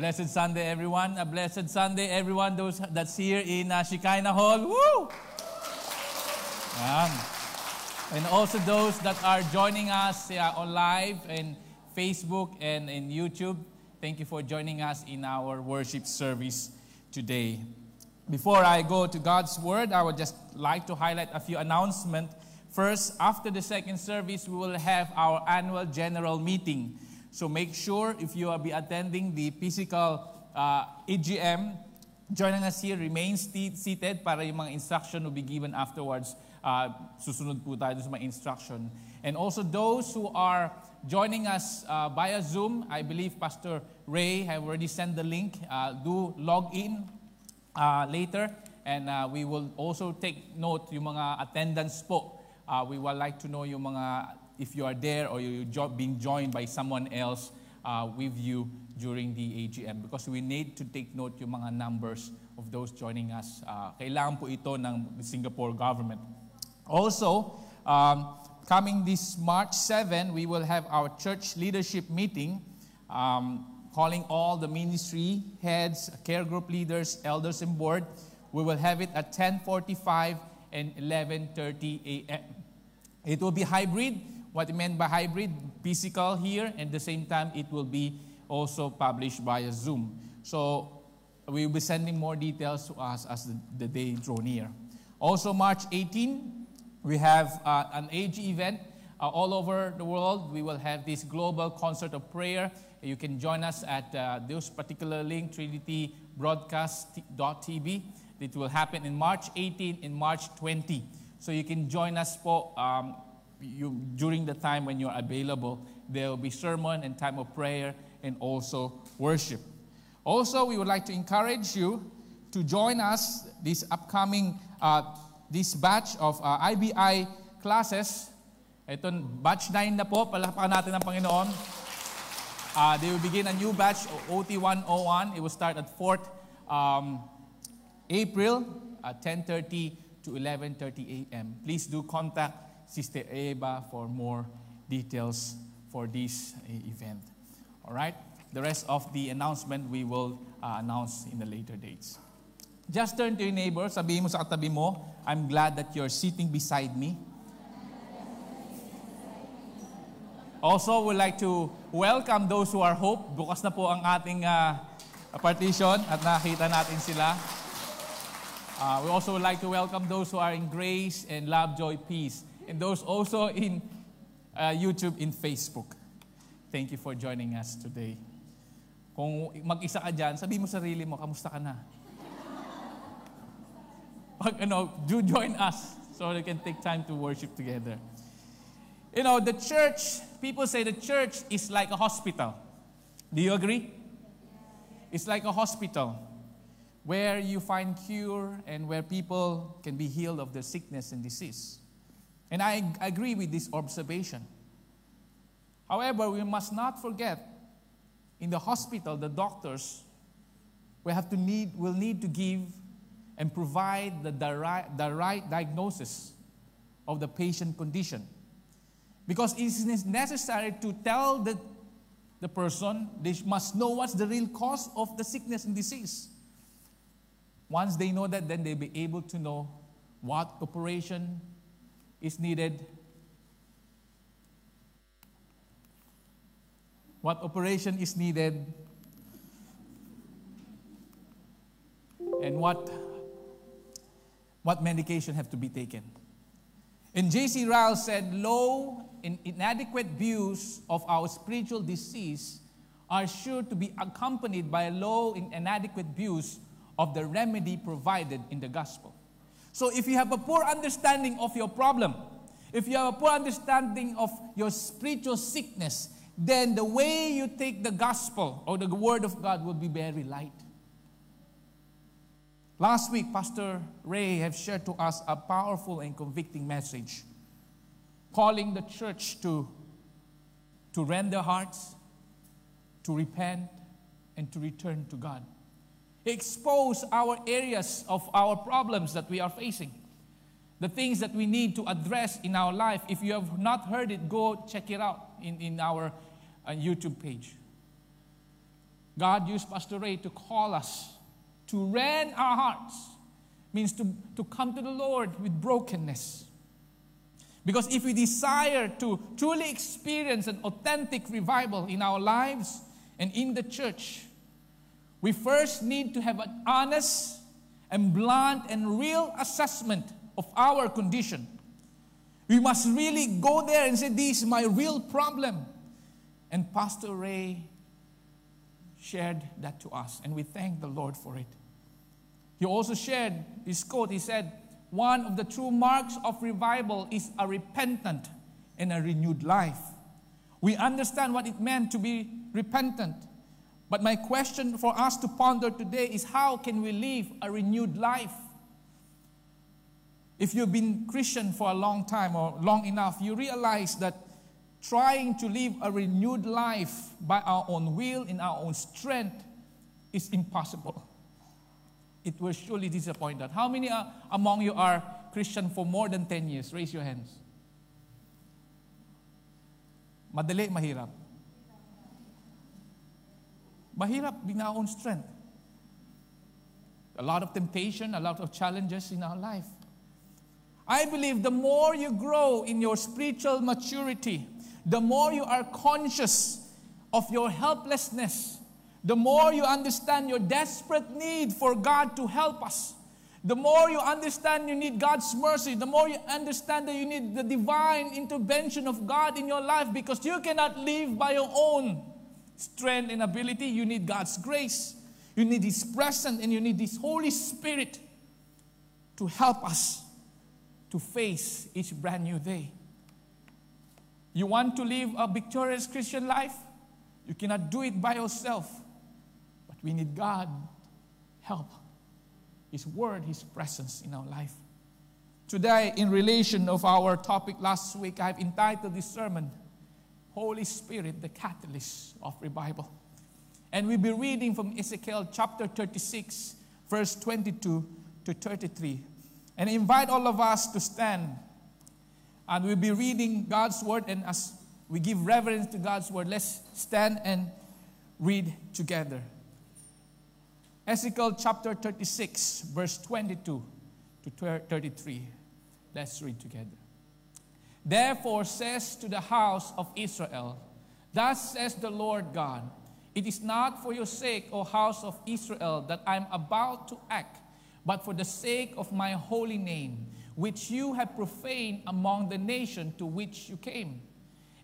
blessed Sunday, everyone. A blessed Sunday, everyone. Those that's here in uh, Shekinah Hall. Woo! Um, and also those that are joining us uh, on live and Facebook and in YouTube. Thank you for joining us in our worship service today. Before I go to God's Word, I would just like to highlight a few announcements. First, after the second service, we will have our annual general meeting. So make sure if you will be attending the physical uh, EGM, joining us here, remain seated para yung mga instruction will be given afterwards. Uh, susunod po tayo sa mga instruction. And also those who are joining us uh, via Zoom, I believe Pastor Ray have already sent the link. Uh, do log in uh, later and uh, we will also take note yung mga attendance po. Uh, we would like to know yung mga if you are there or you're jo- being joined by someone else uh, with you during the AGM because we need to take note yung mga numbers of those joining us. Uh, kailangan po ito ng Singapore government. Also, um, coming this March 7, we will have our church leadership meeting, um, calling all the ministry heads, care group leaders, elders, and board. We will have it at 10:45 and 11:30 a.m. It will be hybrid what it meant by hybrid, physical here, and the same time it will be also published via Zoom. So we will be sending more details to us as the, the day draw near. Also, March 18, we have uh, an AG event uh, all over the world. We will have this global concert of prayer. You can join us at uh, this particular link, trinitybroadcast.tv. It will happen in March 18 and March 20. So you can join us for um, you, during the time when you're available, there will be sermon and time of prayer and also worship. Also, we would like to encourage you to join us this upcoming uh, this batch of uh, IBI classes. Ito, batch 9 na po. Palakpakan natin ang Panginoon. Uh, they will begin a new batch, OT 101. It will start at 4th um, April at 10.30 to 11.30 a.m. Please do contact Sister Eva for more details for this uh, event. All right? The rest of the announcement we will uh, announce in the later dates. Just turn to your neighbor, sabihin mo sa katabi mo, I'm glad that you're sitting beside me. Also, we'd like to welcome those who are hope. Bukas na po ang ating uh, partition at nakita natin sila. Uh, we also would like to welcome those who are in grace and love, joy, peace and those also in uh, YouTube and Facebook. Thank you for joining us today. Kung mag-isa ka dyan, sabi mo sarili mo, kamusta ka na? Pag ano, do join us so we can take time to worship together. You know, the church, people say the church is like a hospital. Do you agree? It's like a hospital where you find cure and where people can be healed of their sickness and disease. And I agree with this observation. However, we must not forget in the hospital, the doctors will have to need, will need to give and provide the, the, right, the right diagnosis of the patient condition. Because it is necessary to tell the, the person, they must know what's the real cause of the sickness and disease. Once they know that, then they'll be able to know what operation is needed, what operation is needed, and what, what medication have to be taken. And J.C. Ryle said, low and inadequate views of our spiritual disease are sure to be accompanied by low and inadequate views of the remedy provided in the gospel. So if you have a poor understanding of your problem, if you have a poor understanding of your spiritual sickness, then the way you take the gospel or the word of God will be very light. Last week, Pastor Ray have shared to us a powerful and convicting message, calling the church to, to rend their hearts, to repent, and to return to God expose our areas of our problems that we are facing. The things that we need to address in our life. If you have not heard it, go check it out in, in our uh, YouTube page. God used Pastor Ray to call us to rend our hearts, means to, to come to the Lord with brokenness. Because if we desire to truly experience an authentic revival in our lives and in the church, we first need to have an honest and blunt and real assessment of our condition. We must really go there and say, This is my real problem. And Pastor Ray shared that to us, and we thank the Lord for it. He also shared his quote. He said, One of the true marks of revival is a repentant and a renewed life. We understand what it meant to be repentant. But my question for us to ponder today is how can we live a renewed life? If you've been Christian for a long time or long enough, you realize that trying to live a renewed life by our own will, in our own strength, is impossible. It will surely disappoint us. How many among you are Christian for more than 10 years? Raise your hands. Madali, mahirap. Mahirap own strength. A lot of temptation, a lot of challenges in our life. I believe the more you grow in your spiritual maturity, the more you are conscious of your helplessness, the more you understand your desperate need for God to help us, the more you understand you need God's mercy, the more you understand that you need the divine intervention of God in your life because you cannot live by your own strength and ability. You need God's grace, you need His presence, and you need His Holy Spirit to help us to face each brand new day. You want to live a victorious Christian life? You cannot do it by yourself. But we need God help. His word, His presence in our life. Today, in relation of our topic last week, I've entitled this sermon, Holy Spirit, the Catalyst of Revival. And we'll be reading from Ezekiel chapter 36, verse 22 to 33. And I invite all of us to stand. And we'll be reading God's word. And as we give reverence to God's word, let's stand and read together. Ezekiel chapter 36, verse 22 to 33. Let's read together. Therefore, says to the house of Israel, Thus says the Lord God, It is not for your sake, O house of Israel, that I am about to act but for the sake of my holy name, which you have profaned among the nation to which you came.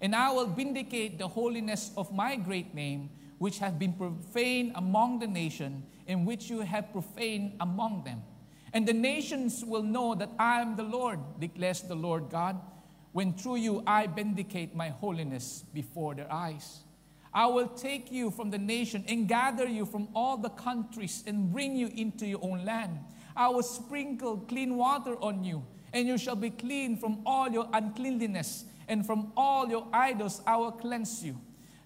And I will vindicate the holiness of my great name, which has been profaned among the nation, and which you have profaned among them. And the nations will know that I am the Lord, declares the Lord God, when through you I vindicate my holiness before their eyes. I will take you from the nation and gather you from all the countries and bring you into your own land. I will sprinkle clean water on you, and you shall be clean from all your uncleanliness, and from all your idols I will cleanse you.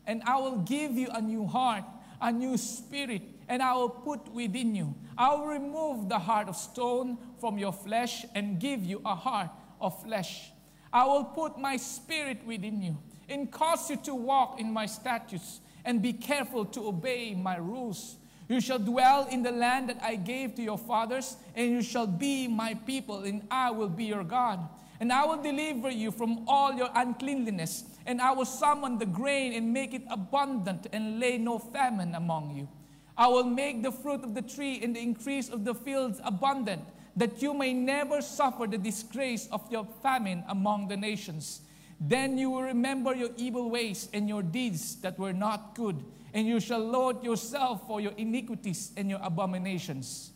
And I will give you a new heart, a new spirit, and I will put within you. I will remove the heart of stone from your flesh and give you a heart of flesh. I will put my spirit within you and cause you to walk in my statutes and be careful to obey my rules. You shall dwell in the land that I gave to your fathers, and you shall be my people, and I will be your God. And I will deliver you from all your uncleanliness, and I will summon the grain and make it abundant, and lay no famine among you. I will make the fruit of the tree and the increase of the fields abundant, that you may never suffer the disgrace of your famine among the nations. Then you will remember your evil ways and your deeds that were not good, and you shall load yourself for your iniquities and your abominations.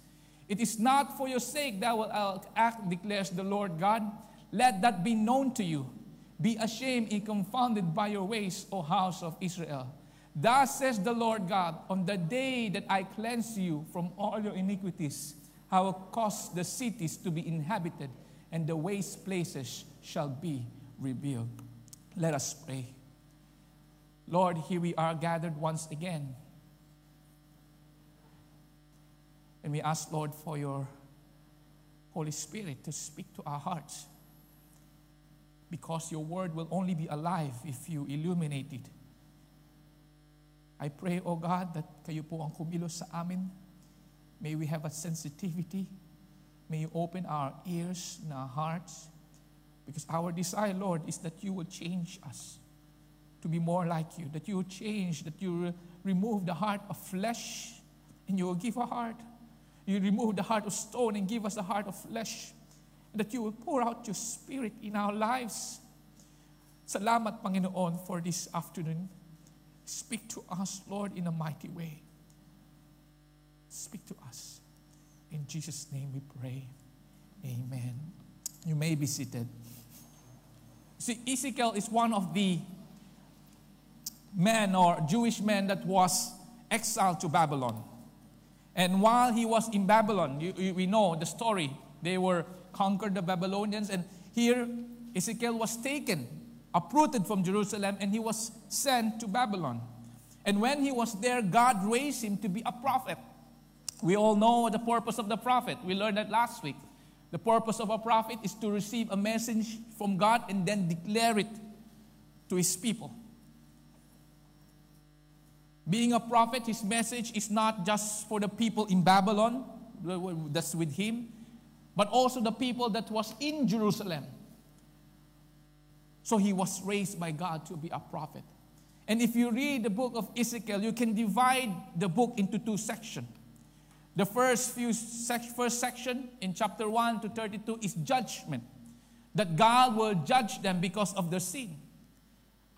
It is not for your sake that I will act, declares the Lord God. Let that be known to you. Be ashamed and confounded by your ways, O house of Israel. Thus says the Lord God, on the day that I cleanse you from all your iniquities, I will cause the cities to be inhabited, and the waste places shall be rebuilt. Let us pray. Lord, here we are gathered once again. And we ask, Lord, for your Holy Spirit to speak to our hearts. Because your word will only be alive if you illuminate it. I pray, O God, that kayo po ang kumilos sa amin. May we have a sensitivity. May you open our ears and our hearts. Because our desire, Lord, is that you will change us to be more like you, that you will change, that you will remove the heart of flesh and you will give a heart. You remove the heart of stone and give us a heart of flesh. And that you will pour out your spirit in our lives. Salamat, Panginoon, for this afternoon. Speak to us, Lord, in a mighty way. Speak to us. In Jesus' name we pray. Amen. You may be seated. See, Ezekiel is one of the men or Jewish men that was exiled to Babylon. And while he was in Babylon, you, you, we know the story. They were conquered the Babylonians, and here Ezekiel was taken, uprooted from Jerusalem, and he was sent to Babylon. And when he was there, God raised him to be a prophet. We all know the purpose of the prophet. We learned that last week. The purpose of a prophet is to receive a message from God and then declare it to his people. Being a prophet, his message is not just for the people in Babylon, that's with him, but also the people that was in Jerusalem. So he was raised by God to be a prophet. And if you read the book of Ezekiel, you can divide the book into two sections. The first few sec- first section in chapter 1 to 32 is judgment. That God will judge them because of their sin.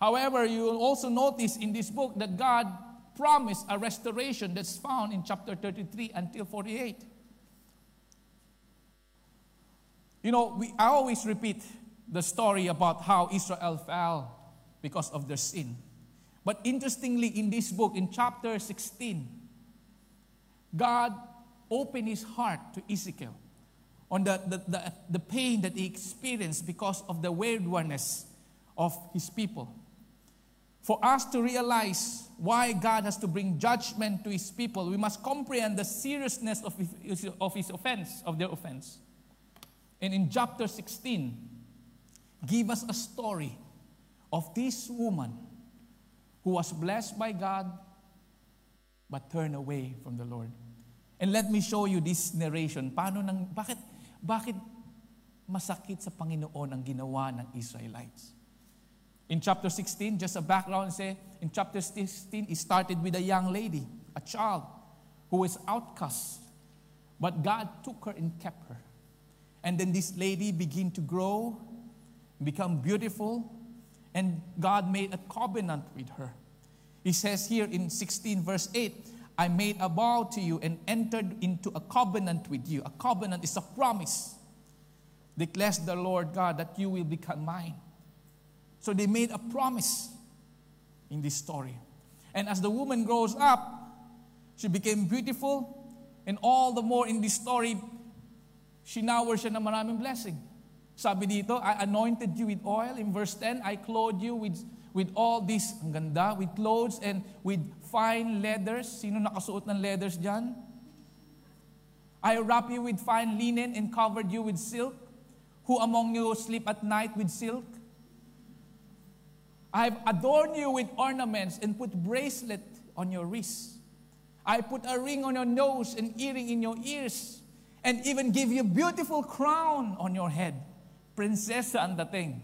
However, you will also notice in this book that God promised a restoration that's found in chapter 33 until 48. You know, we, I always repeat the story about how Israel fell because of their sin. But interestingly, in this book, in chapter 16, God opened his heart to Ezekiel on the, the, the, the pain that he experienced because of the waywardness of his people. For us to realize why God has to bring judgment to his people, we must comprehend the seriousness of his, of his offense, of their offense. And in chapter 16, give us a story of this woman who was blessed by God but turned away from the Lord. And let me show you this narration. Paano nang, bakit, bakit masakit sa Panginoon ang ginawa ng Israelites? In chapter 16, just a background, say, in chapter 16, it started with a young lady, a child, who was outcast. But God took her and kept her. And then this lady began to grow, become beautiful, and God made a covenant with her. He says here in 16, verse 8, I made a vow to you and entered into a covenant with you. A covenant is a promise. Declares the Lord God that you will become mine. So they made a promise in this story. And as the woman grows up, she became beautiful. And all the more in this story, she shinowers siya ng maraming blessing. Sabi dito, I anointed you with oil. In verse 10, I clothed you with, with all this, ang ganda, with clothes and with fine leathers. Sino nakasuot ng leathers dyan? I wrap you with fine linen and covered you with silk. Who among you sleep at night with silk? I have adorned you with ornaments and put bracelet on your wrists. I put a ring on your nose and earring in your ears, and even give you beautiful crown on your head. Prinsesa ang dating.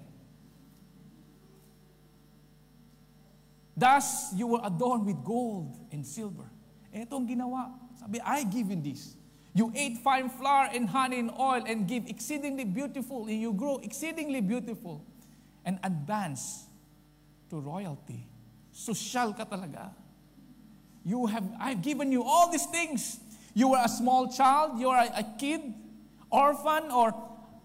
Thus, you were adorned with gold and silver. Ang ginawa. Sabi, I give you this. You ate fine flour and honey and oil and give exceedingly beautiful, and you grow exceedingly beautiful and advance to royalty. Social ka talaga. You have, I've given you all these things. You were a small child, you are a kid, orphan, or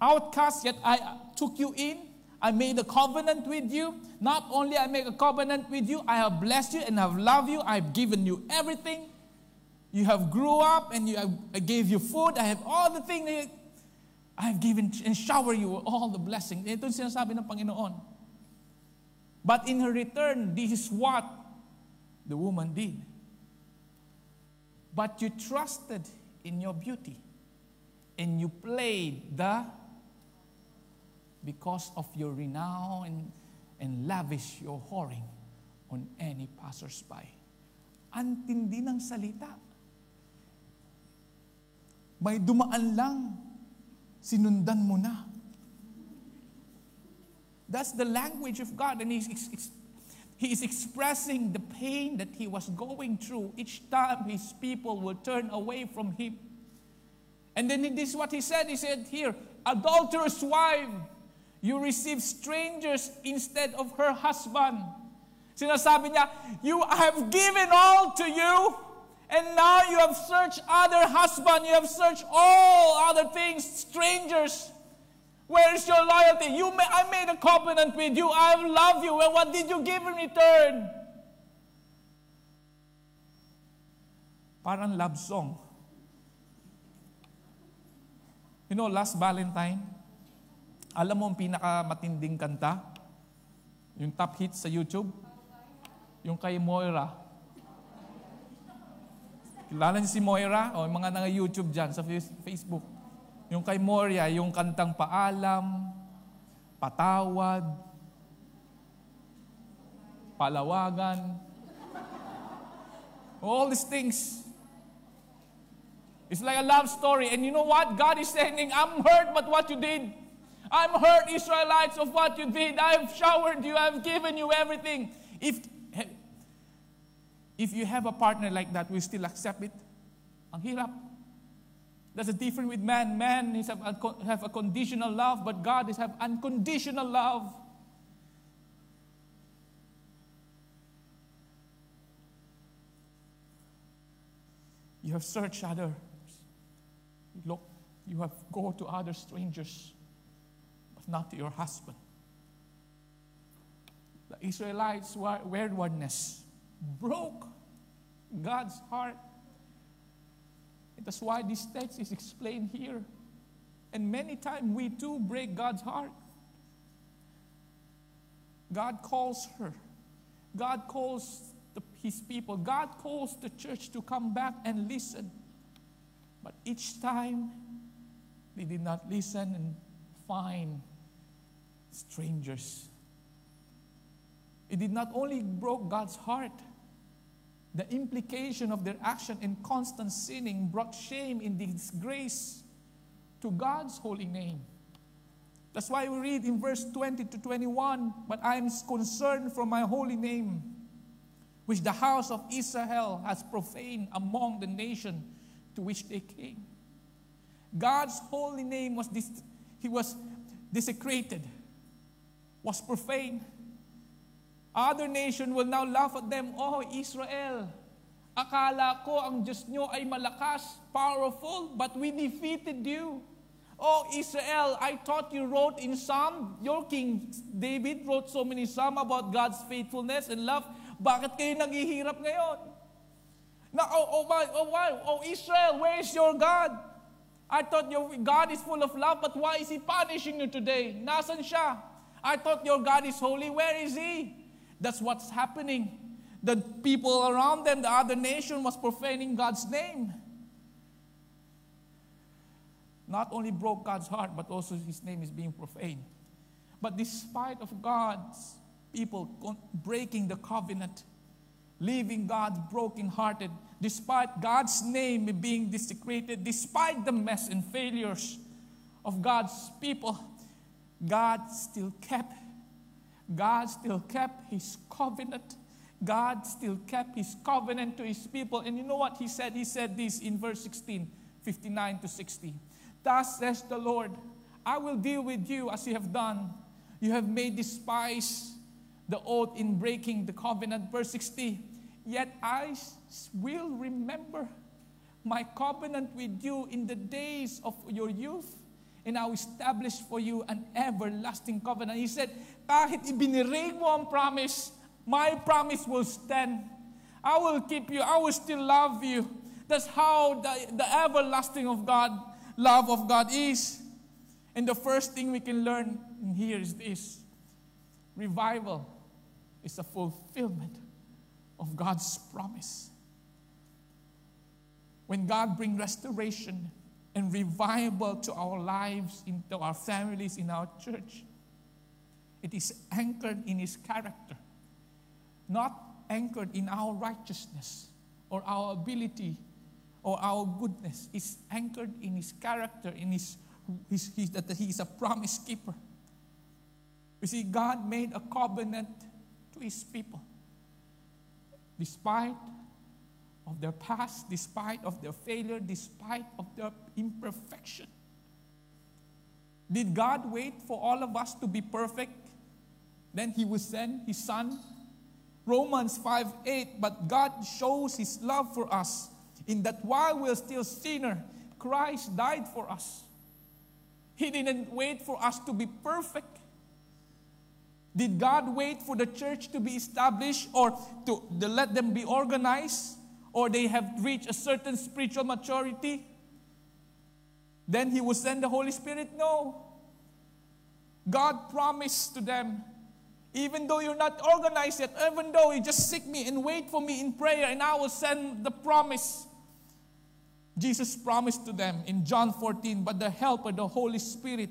outcast, yet I took you in. I made a covenant with you. Not only I make a covenant with you, I have blessed you and I have loved you. I've given you everything. You have grew up and you have, I gave you food. I have all the things that I have given and shower you with all the blessings. Ito sinasabi ng Panginoon. But in her return, this is what the woman did. But you trusted in your beauty and you played the because of your renown and, and lavish your whoring on any passersby. Antindi ng salita. May dumaan lang, sinundan mo na. That's the language of God, and He's, he is expressing the pain that He was going through each time His people will turn away from Him. And then this is what He said He said here, adulterous wife, you receive strangers instead of her husband. Sinasabi niya, you have given all to you, and now you have searched other husband, you have searched all other things, strangers. Where is your loyalty? You may, I made a covenant with you. I love you. And what did you give in return? Parang love song. You know, last Valentine, alam mo ang pinakamatinding kanta? Yung top hit sa YouTube? Yung kay Moira. Kilala niyo si Moira? O mga nanga-YouTube dyan sa Facebook. Yung kay Moria, yung kantang paalam, patawad, palawagan, all these things. It's like a love story. And you know what? God is saying, I'm hurt but what you did. I'm hurt, Israelites, of what you did. I've showered you. I've given you everything. If, if you have a partner like that, we still accept it. Ang hirap. That's a different with man. Man is have have a conditional love, but God is have unconditional love. You have searched others. Look, you have go to other strangers, not your husband. The Israelites' waywardness broke God's heart that's why this text is explained here. And many times we too break God's heart. God calls her. God calls the, his people. God calls the church to come back and listen. But each time, they did not listen and find strangers. It did not only broke God's heart, the implication of their action and constant sinning brought shame and disgrace to God's holy name. That's why we read in verse 20 to 21 But I am concerned for my holy name, which the house of Israel has profaned among the nation to which they came. God's holy name was, dis- he was desecrated, was profaned Other nation will now laugh at them, Oh, Israel, akala ko ang Diyos nyo ay malakas, powerful, but we defeated you. Oh, Israel, I thought you wrote in Psalm, your King David wrote so many Psalm about God's faithfulness and love. Bakit kayo naghihirap ngayon? Na, oh, oh, oh, why? oh, Israel, where is your God? I thought your God is full of love, but why is He punishing you today? Nasaan siya? I thought your God is holy. Where is He? That's what's happening. The people around them, the other nation, was profaning God's name. Not only broke God's heart, but also his name is being profaned. But despite of God's people breaking the covenant, leaving God brokenhearted, despite God's name being desecrated, despite the mess and failures of God's people, God still kept God still kept his covenant. God still kept his covenant to his people. And you know what he said? He said this in verse 16, 59 to 60. Thus says the Lord, I will deal with you as you have done. You have made despise the oath in breaking the covenant. Verse 60. Yet I will remember my covenant with you in the days of your youth and I will establish for you an everlasting covenant. He said, kahit ibinirig mo ang promise, my promise will stand. I will keep you. I will still love you. That's how the, the everlasting of God, love of God is. And the first thing we can learn here is this. Revival is a fulfillment of God's promise. When God brings restoration, and revival to our lives, into our families, in our church. It is anchored in His character, not anchored in our righteousness, or our ability or our goodness is anchored in His character, in His, his, his that He is a promise keeper. You see, God made a covenant to His people. Despite of their past, despite of their failure, despite of their imperfection. Did God wait for all of us to be perfect? Then He would send His Son. Romans 5 8, but God shows His love for us in that while we're still sinner, Christ died for us. He didn't wait for us to be perfect. Did God wait for the church to be established or to, to let them be organized or they have reached a certain spiritual maturity? Then He will send the Holy Spirit? No. God promised to them, even though you're not organized yet, even though you just seek me and wait for me in prayer, and I will send the promise. Jesus promised to them in John 14, but the Helper, the Holy Spirit,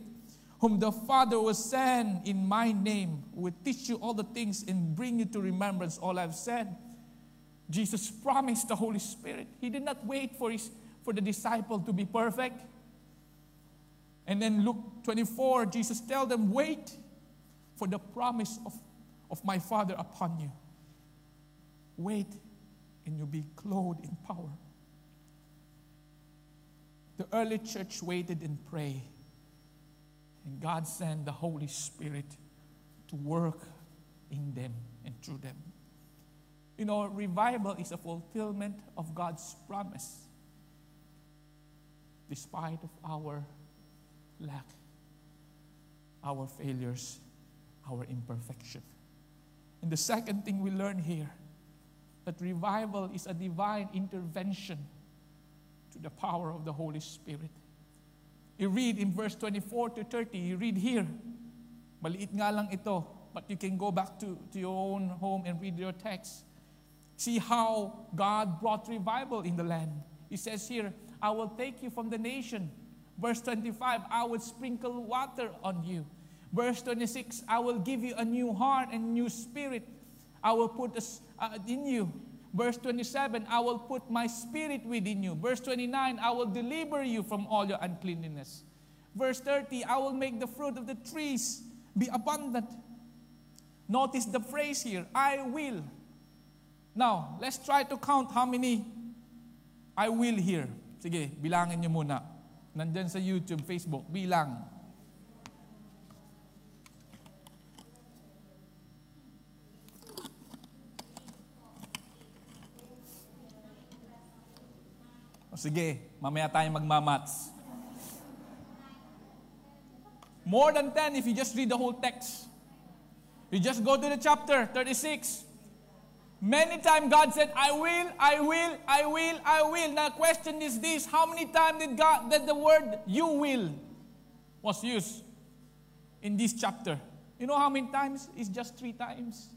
whom the Father will send in my name, will teach you all the things and bring you to remembrance all I've said. Jesus promised the Holy Spirit. He did not wait for, his, for the disciple to be perfect. And then Luke 24, Jesus tell them, wait for the promise of, of my Father upon you. Wait, and you'll be clothed in power. The early church waited and prayed and God sent the Holy Spirit to work in them and through them. You know, revival is a fulfillment of God's promise despite of our lack, our failures, our imperfection. And the second thing we learn here that revival is a divine intervention to the power of the Holy Spirit. You read in verse 24 to 30, you read here, maliit nga lang ito, but you can go back to, to your own home and read your text. See how God brought revival in the land. He says here, I will take you from the nation. Verse 25, I will sprinkle water on you. Verse 26, I will give you a new heart and new spirit. I will put a, uh, in you. Verse 27, I will put my spirit within you. Verse 29, I will deliver you from all your uncleanness. Verse 30, I will make the fruit of the trees be abundant. Notice the phrase here, I will. Now, let's try to count how many I will here. Sige, bilangin niyo muna. Nandyan sa YouTube, Facebook, bilang. sige, mamaya tayo magmamats. More than 10 if you just read the whole text. You just go to the chapter 36. Many times God said, I will, I will, I will, I will. Now question is this, how many times did God that the word you will was used in this chapter? You know how many times? It's just three times.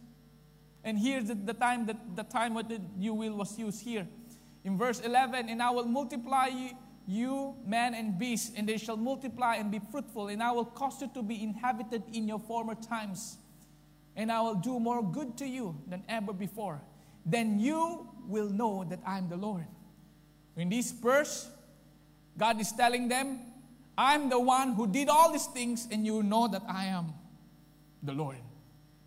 And here's the, the time that the time what the you will was used here. In verse 11, and I will multiply you, man and beast, and they shall multiply and be fruitful, and I will cause you to be inhabited in your former times, and I will do more good to you than ever before. Then you will know that I am the Lord. In this verse, God is telling them, I'm the one who did all these things, and you know that I am the Lord.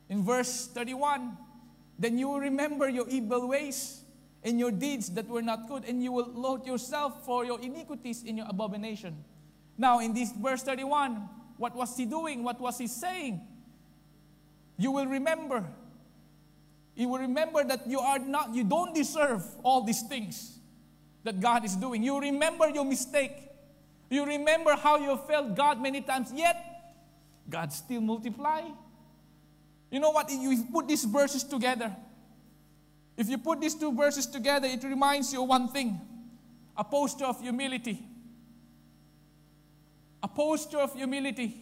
In verse 31, then you will remember your evil ways and your deeds that were not good, and you will load yourself for your iniquities in your abomination. Now, in this verse 31, what was he doing? What was he saying? You will remember. You will remember that you are not, you don't deserve all these things that God is doing. You remember your mistake. You remember how you failed God many times, yet God still multiply. You know what? If You put these verses together. If you put these two verses together, it reminds you of one thing a posture of humility. A posture of humility.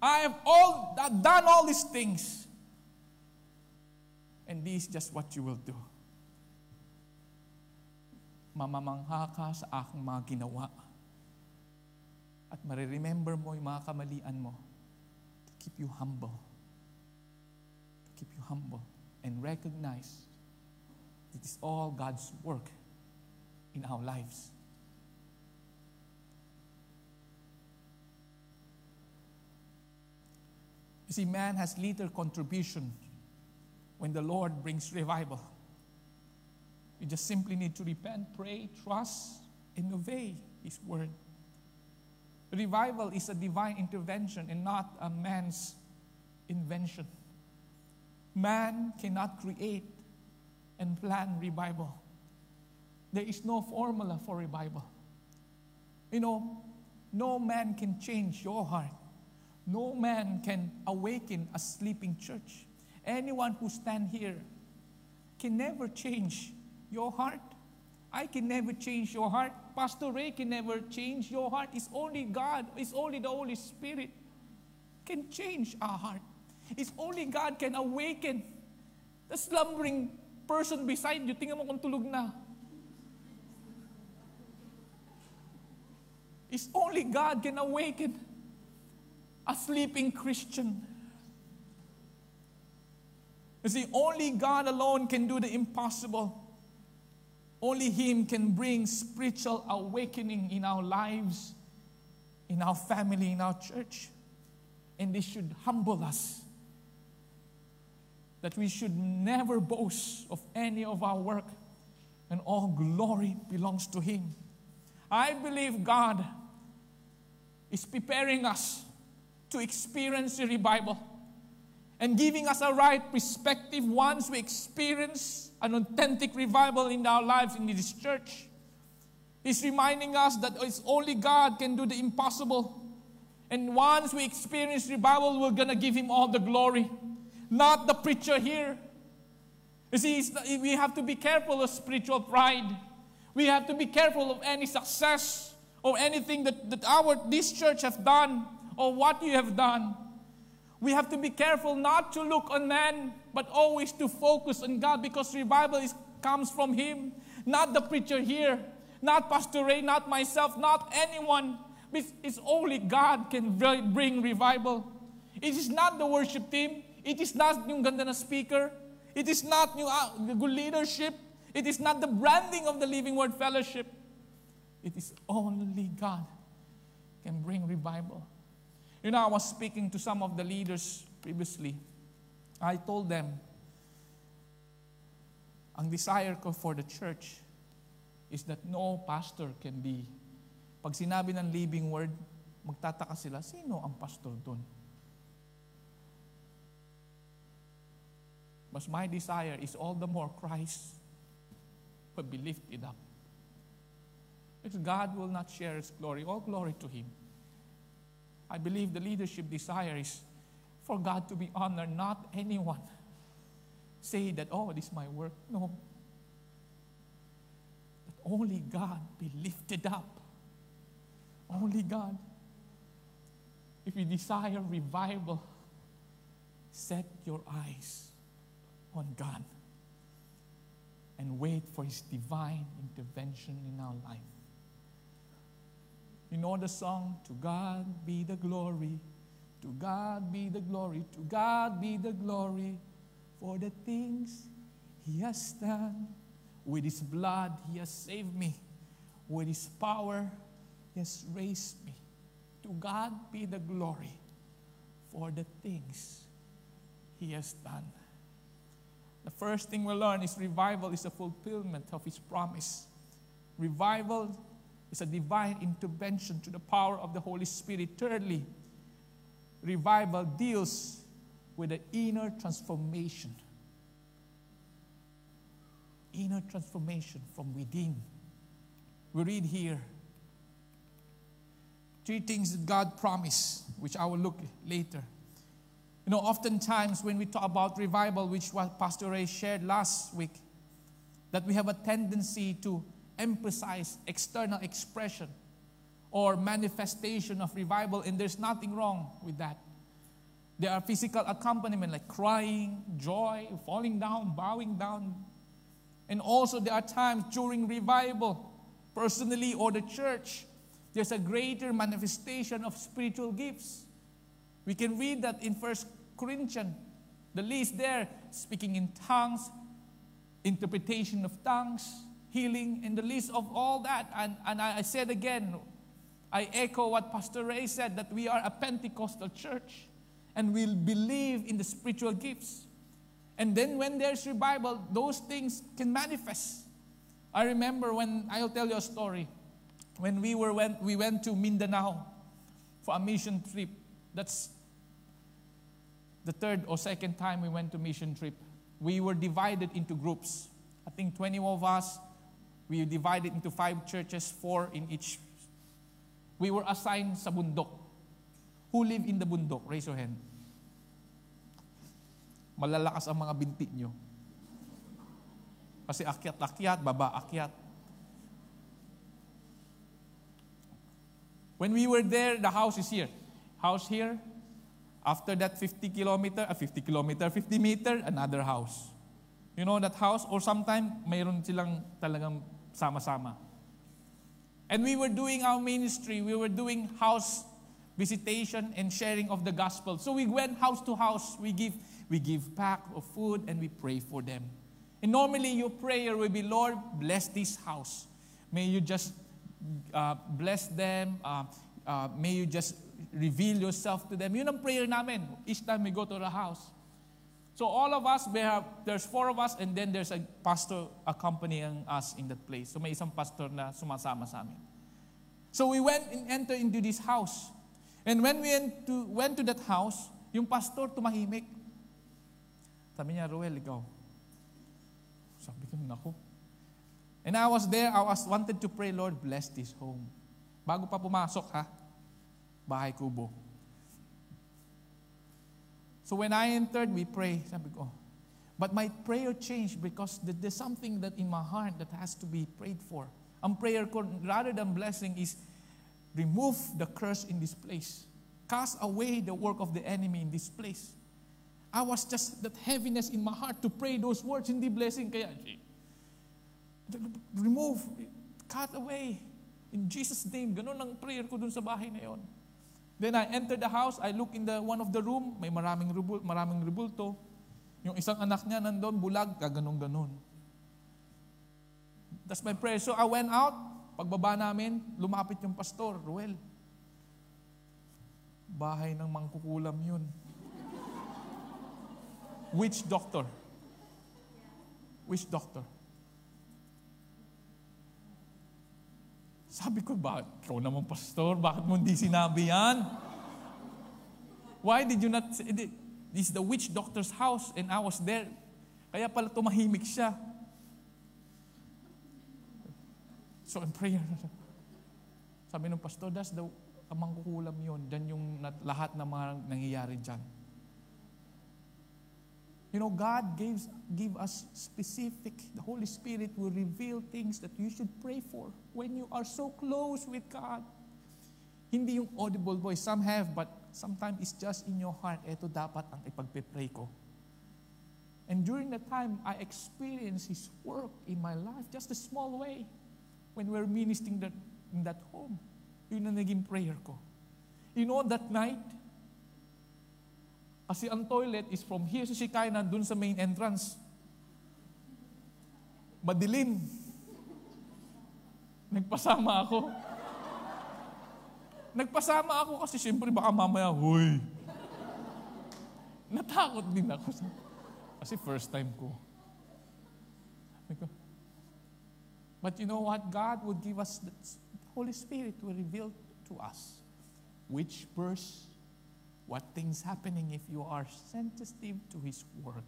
I have all done all these things. And this is just what you will do. Mamamangha ka sa aking mga ginawa. At mariremember mo yung mga kamalian mo to keep you humble. To keep you humble and recognize it is all God's work in our lives. You see, man has little contribution when the Lord brings revival. You just simply need to repent, pray, trust, and obey His word. Revival is a divine intervention and not a man's invention. Man cannot create and plan revival. There is no formula for revival. You know, no man can change your heart. No man can awaken a sleeping church. Anyone who stand here can never change your heart. I can never change your heart. Pastor Ray can never change your heart. It's only God, it's only the Holy Spirit can change our heart. It's only God can awaken the slumbering person beside you. Tingnan mo kung tulog na. It's only God can awaken a sleeping Christian. You see, only God alone can do the impossible. Only Him can bring spiritual awakening in our lives, in our family, in our church. And this should humble us. That we should never boast of any of our work, and all glory belongs to Him. I believe God is preparing us to experience the revival and giving us a right perspective once we experience an authentic revival in our lives in this church. He's reminding us that it's only God can do the impossible. And once we experience revival, we're going to give Him all the glory, not the preacher here. You see, we have to be careful of spiritual pride. We have to be careful of any success or anything that, that our this church have done or what you have done. We have to be careful not to look on man, but always to focus on God because revival is, comes from Him, not the preacher here, not Pastor Ray, not myself, not anyone. It's only God can bring revival. It is not the worship team. It is not yung ganda na speaker. It is not yung uh, good leadership. It is not the branding of the Living Word Fellowship. It is only God can bring revival. You know, I was speaking to some of the leaders previously. I told them, ang desire ko for the church is that no pastor can be. Pag sinabi ng living word, magtataka sila, sino ang pastor doon? But my desire is all the more Christ will be lifted up. Because God will not share His glory, all glory to Him. I believe the leadership desire is for God to be honored, not anyone say that, oh, this is my work. No. That only God be lifted up. Only God. If you desire revival, set your eyes on God and wait for His divine intervention in our life. You know the song, To God be the glory, to God be the glory, to God be the glory for the things He has done. With His blood, He has saved me. With His power, He has raised me. To God be the glory for the things He has done. The first thing we learn is revival is a fulfillment of His promise. Revival is a divine intervention to the power of the Holy Spirit. Thirdly, revival deals with the inner transformation. Inner transformation from within. We read here three things that God promised, which I will look later. You know, oftentimes when we talk about revival, which Pastor Ray shared last week, that we have a tendency to emphasize external expression or manifestation of revival, and there's nothing wrong with that. There are physical accompaniment like crying, joy, falling down, bowing down. And also, there are times during revival, personally or the church, there's a greater manifestation of spiritual gifts. We can read that in First Corinthians, the list there speaking in tongues, interpretation of tongues, healing, in the list of all that. And, and I said again, I echo what Pastor Ray said that we are a Pentecostal church and we'll believe in the spiritual gifts. And then when there's revival, those things can manifest. I remember when I'll tell you a story. When we were went, we went to Mindanao for a mission trip. That's the third or second time we went to mission trip. We were divided into groups. I think 20 of us. We divided into five churches, four in each. We were assigned sa bundok. Who live in the bundok? Raise your hand. Malalakas ang mga binti nyo. Kasi akyat-akyat, baba-akyat. When we were there, the house is here. House here. After that 50 kilometer, uh, 50 kilometer, 50 meter, another house. You know that house? Or sometime, mayroon silang talagang sama-sama. And we were doing our ministry. We were doing house visitation and sharing of the gospel. So we went house to house. We give, we give pack of food and we pray for them. And normally your prayer will be, Lord, bless this house. May you just uh, bless them. Uh, uh, may you just reveal yourself to them. Yun ang prayer namin each time we go to the house. So all of us, we have, there's four of us, and then there's a pastor accompanying us in that place. So may isang pastor na sumasama sa amin. So we went and entered into this house. And when we went to, went to that house, yung pastor tumahimik. Sabi niya, Ruel, ikaw, sabi ko, nako. And I was there, I was wanted to pray, Lord, bless this home. Bago pa pumasok, ha? Bahay kubo. So when I entered, we pray. Sabi ko, oh. but my prayer changed because there's something that in my heart that has to be prayed for. Ang prayer ko, rather than blessing, is remove the curse in this place. Cast away the work of the enemy in this place. I was just that heaviness in my heart to pray those words, hindi blessing. Kaya, remove, cut away. In Jesus' name, ganun ang prayer ko dun sa bahay na yon. Then I entered the house, I look in the one of the room, may maraming rubul, maraming rubulto. Yung isang anak niya nandun, bulag, kaganong ganon. That's my prayer. So I went out, pagbaba namin, lumapit yung pastor, Ruel. Bahay ng mangkukulam yun. Which doctor? Which doctor? Sabi ko, bakit? Ikaw naman, pastor, bakit mo hindi sinabi yan? Why did you not this is the witch doctor's house and I was there. Kaya pala tumahimik siya. So in prayer, sabi ng pastor, that's the amang kukulam yun. Dan yung lahat ng mga nangyayari dyan. You know, God gives give us specific. The Holy Spirit will reveal things that you should pray for when you are so close with God. Hindi yung audible voice. Some have, but sometimes it's just in your heart. Ito dapat ang ipagpe-pray ko. And during that time, I experienced His work in my life, just a small way, when we were ministering that, in that home. Yun ang naging prayer ko. You know, that night, kasi ang toilet is from here sa Shikay, nandun sa main entrance. Madilim. Nagpasama ako. Nagpasama ako kasi siyempre baka mamaya, huy. Natakot din ako. Kasi first time ko. But you know what? God would give us, the Holy Spirit will reveal to us which verse what things happening if you are sensitive to His Word.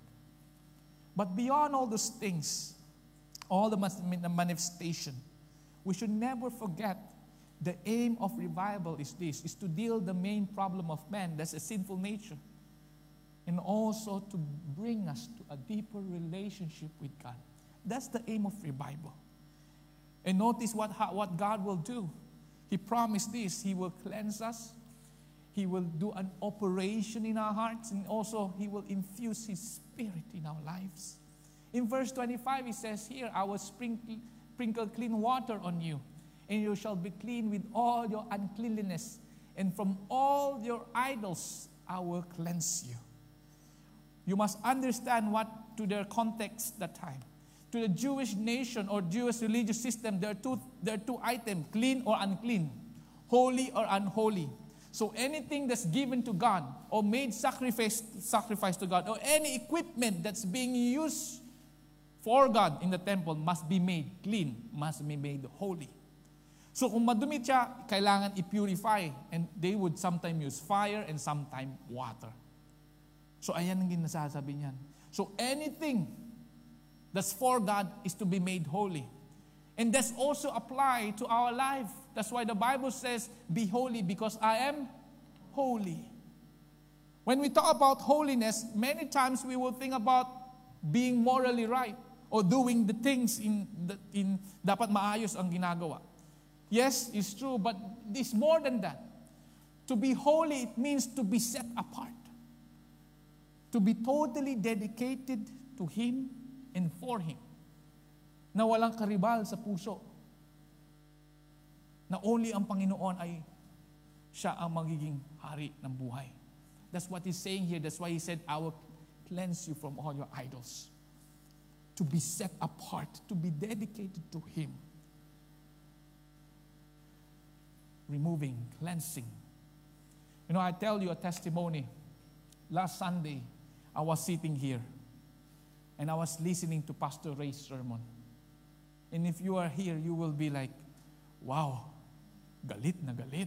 But beyond all those things, all the manifestation, we should never forget the aim of revival is this, is to deal the main problem of man, that's a sinful nature, and also to bring us to a deeper relationship with God. That's the aim of revival. And notice what, what God will do. He promised this. He will cleanse us, he will do an operation in our hearts and also He will infuse His Spirit in our lives. In verse 25, He says here, I will sprinkle, sprinkle clean water on you, and you shall be clean with all your uncleanliness, and from all your idols I will cleanse you. You must understand what to their context that time. to the Jewish nation or Jewish religious system, there are two, there are two items clean or unclean, holy or unholy. So anything that's given to God or made sacrifice, sacrifice to God or any equipment that's being used for God in the temple must be made clean, must be made holy. So kung madumi siya, kailangan i-purify. And they would sometimes use fire and sometimes water. So ayan ang ginasasabi niyan. So anything that's for God is to be made holy. And that's also applied to our life. That's why the Bible says, Be holy because I am holy. When we talk about holiness, many times we will think about being morally right or doing the things in, the, in dapat maayos ang ginagawa. Yes, it's true, but it's more than that. To be holy, it means to be set apart. To be totally dedicated to Him and for Him. Na walang karibal sa puso. Na only ang Panginoon ay siya ang magiging hari ng buhay. That's what he's saying here. That's why he said, I will cleanse you from all your idols to be set apart, to be dedicated to Him. Removing, cleansing. You know, I tell you a testimony. Last Sunday, I was sitting here and I was listening to Pastor Ray's sermon. And if you are here, you will be like, wow, galit na galit.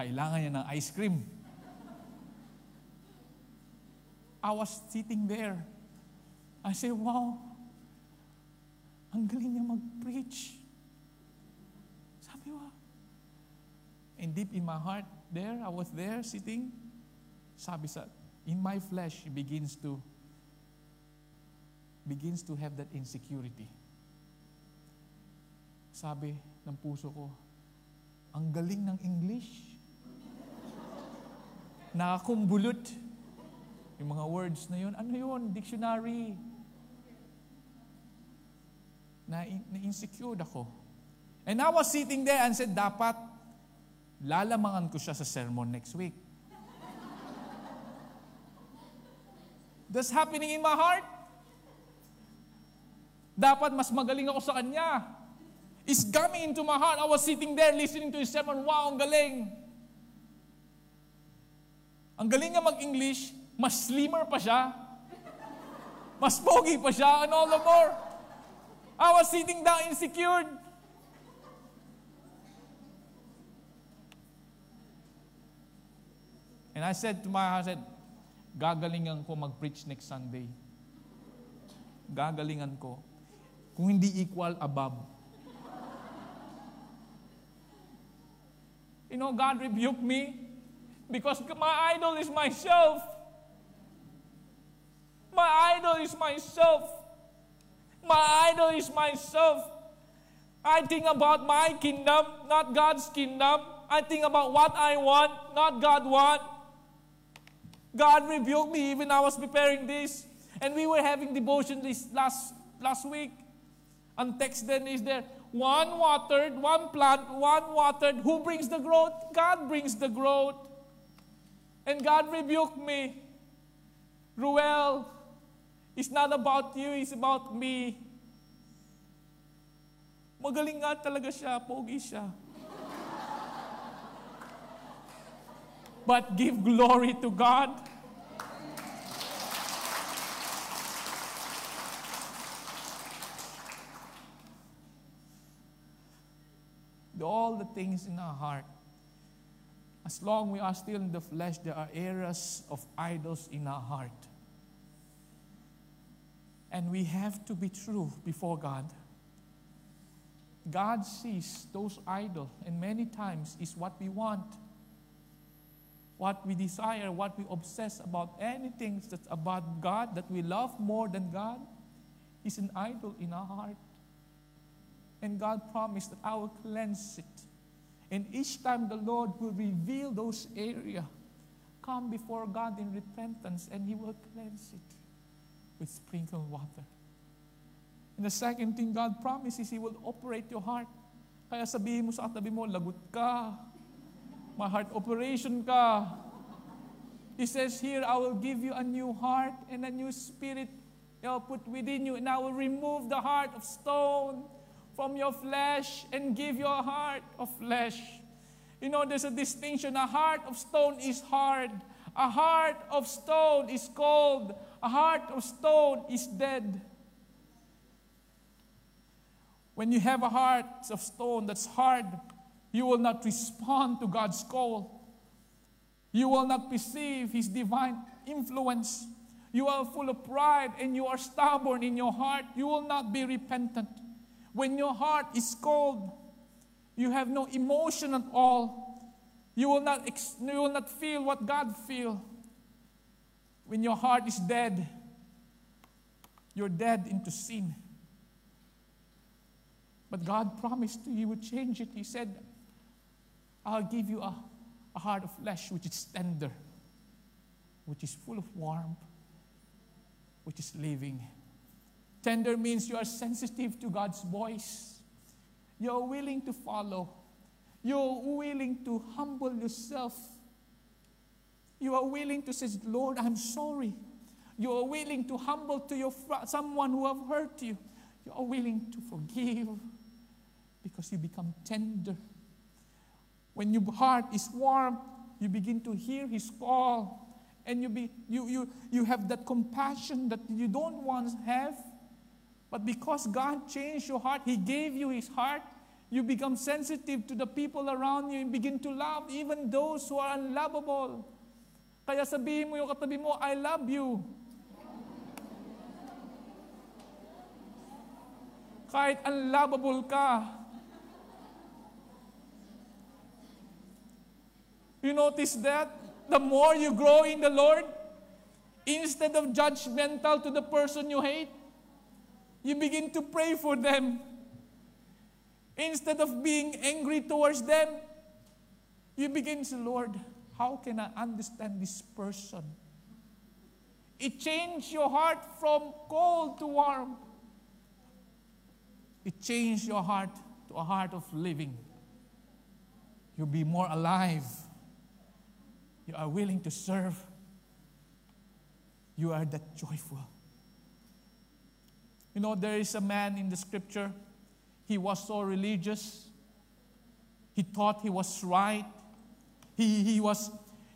Kailangan niya ng ice cream. I was sitting there. I said, wow, ang galing niya mag-preach. Sabi ko, and deep in my heart, there, I was there sitting, sabi sa, in my flesh, begins to, begins to have that insecurity. Sabi ng puso ko, ang galing ng English. Nakakumbulot. Yung mga words na yun, ano yun? Dictionary na, na-insecure ako. And I was sitting there and said, dapat lalamangan ko siya sa sermon next week. That's happening in my heart. Dapat mas magaling ako sa kanya. It's coming into my heart. I was sitting there listening to his sermon. Wow, ang galing. Ang galing niya mag-English. Mas slimmer pa siya. Mas pogi pa siya. And all the more. I was sitting down insecure. And I said to my husband, gagalingan ko mag-preach next Sunday. Gagalingan ko. Kung hindi equal, above. You know, God rebuked me because my idol is myself. My idol is myself. My idol is myself. I think about my kingdom, not God's kingdom. I think about what I want, not God want. God rebuked me even I was preparing this. And we were having devotion this last, last week. And text then is there, one watered, one plant, one watered. Who brings the growth? God brings the growth. And God rebuked me. Ruel, It's not about you, it's about me. Magaling nga talaga siya, pogi siya. But give glory to God. All the things in our heart. As long we are still in the flesh, there are areas of idols in our heart. And we have to be true before God. God sees those idols, and many times is what we want, what we desire, what we obsess about. Anything that's about God that we love more than God is an idol in our heart. And God promised that I will cleanse it. And each time the Lord will reveal those areas, come before God in repentance, and He will cleanse it with sprinkled water. And the second thing God promises, He will operate your heart. Kaya sabihin mo sa katabi mo, lagot ka. My heart operation ka. He says here, I will give you a new heart and a new spirit I will put within you, and I will remove the heart of stone from your flesh and give your heart of flesh. You know, there's a distinction. A heart of stone is hard. A heart of stone is cold. A heart of stone is dead. When you have a heart of stone that's hard, you will not respond to God's call. You will not perceive His divine influence. You are full of pride and you are stubborn in your heart. You will not be repentant. When your heart is cold, you have no emotion at all. You will not, you will not feel what God feels. When your heart is dead, you're dead into sin. But God promised you He would change it. He said, I'll give you a, a heart of flesh which is tender, which is full of warmth, which is living. Tender means you are sensitive to God's voice. You're willing to follow. You're willing to humble yourself. You are willing to say, Lord, I'm sorry. You are willing to humble to your fr- someone who have hurt you. You are willing to forgive because you become tender. When your heart is warm, you begin to hear His call. And you, be, you, you, you have that compassion that you don't once have. But because God changed your heart, He gave you His heart, you become sensitive to the people around you and begin to love even those who are unlovable. Kaya sabihin mo yung katabi mo, I love you. Kahit unlovable ka, You notice that? The more you grow in the Lord, instead of judgmental to the person you hate, you begin to pray for them. Instead of being angry towards them, you begin to Lord, how can I understand this person? It changed your heart from cold to warm. It changed your heart to a heart of living. You'll be more alive you are willing to serve, you are that joyful. You know, there is a man in the scripture, he was so religious, he thought he was right. He, he was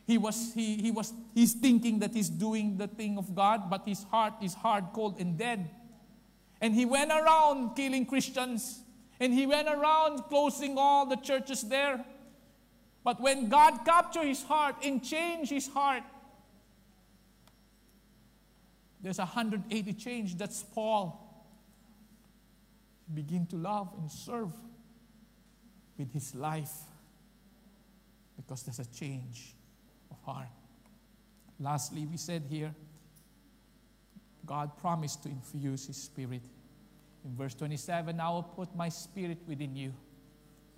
he was he, he was he's thinking that he's doing the thing of God, but his heart is hard, cold, and dead. And he went around killing Christians, and he went around closing all the churches there. But when God captured his heart and changed his heart, there's a 180 change. That's Paul. Begin to love and serve with his life because there's a change of heart. Lastly, we said here, God promised to infuse his spirit. In verse 27, I will put my spirit within you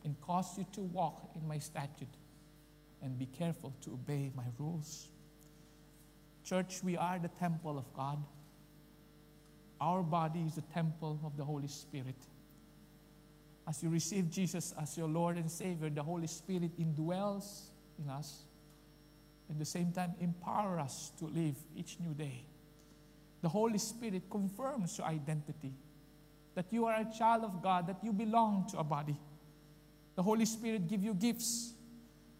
and cause you to walk in my statute and be careful to obey my rules. Church, we are the temple of God. Our body is the temple of the Holy Spirit. As you receive Jesus as your Lord and Savior, the Holy Spirit indwells in us. At the same time, empower us to live each new day. The Holy Spirit confirms your identity that you are a child of God, that you belong to a body. The Holy Spirit give you gifts